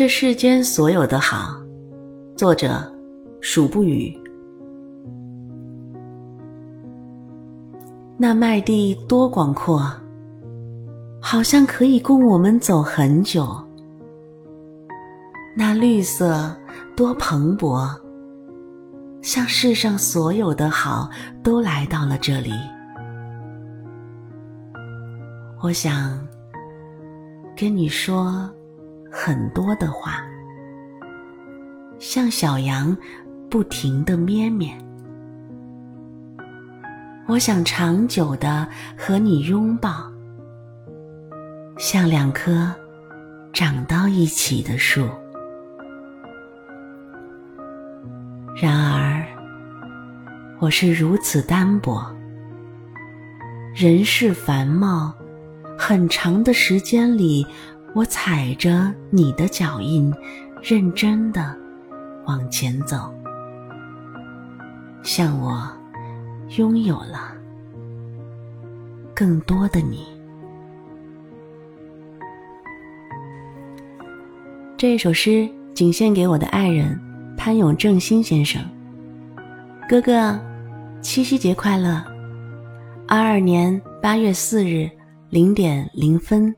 这世间所有的好，作者数不语。那麦地多广阔，好像可以供我们走很久。那绿色多蓬勃，像世上所有的好都来到了这里。我想跟你说。很多的话，像小羊不停的咩咩。我想长久的和你拥抱，像两棵长到一起的树。然而，我是如此单薄，人世繁茂，很长的时间里。我踩着你的脚印，认真的往前走，像我拥有了更多的你。这一首诗仅献给我的爱人潘永正新先生。哥哥，七夕节快乐！二二年八月四日零点零分。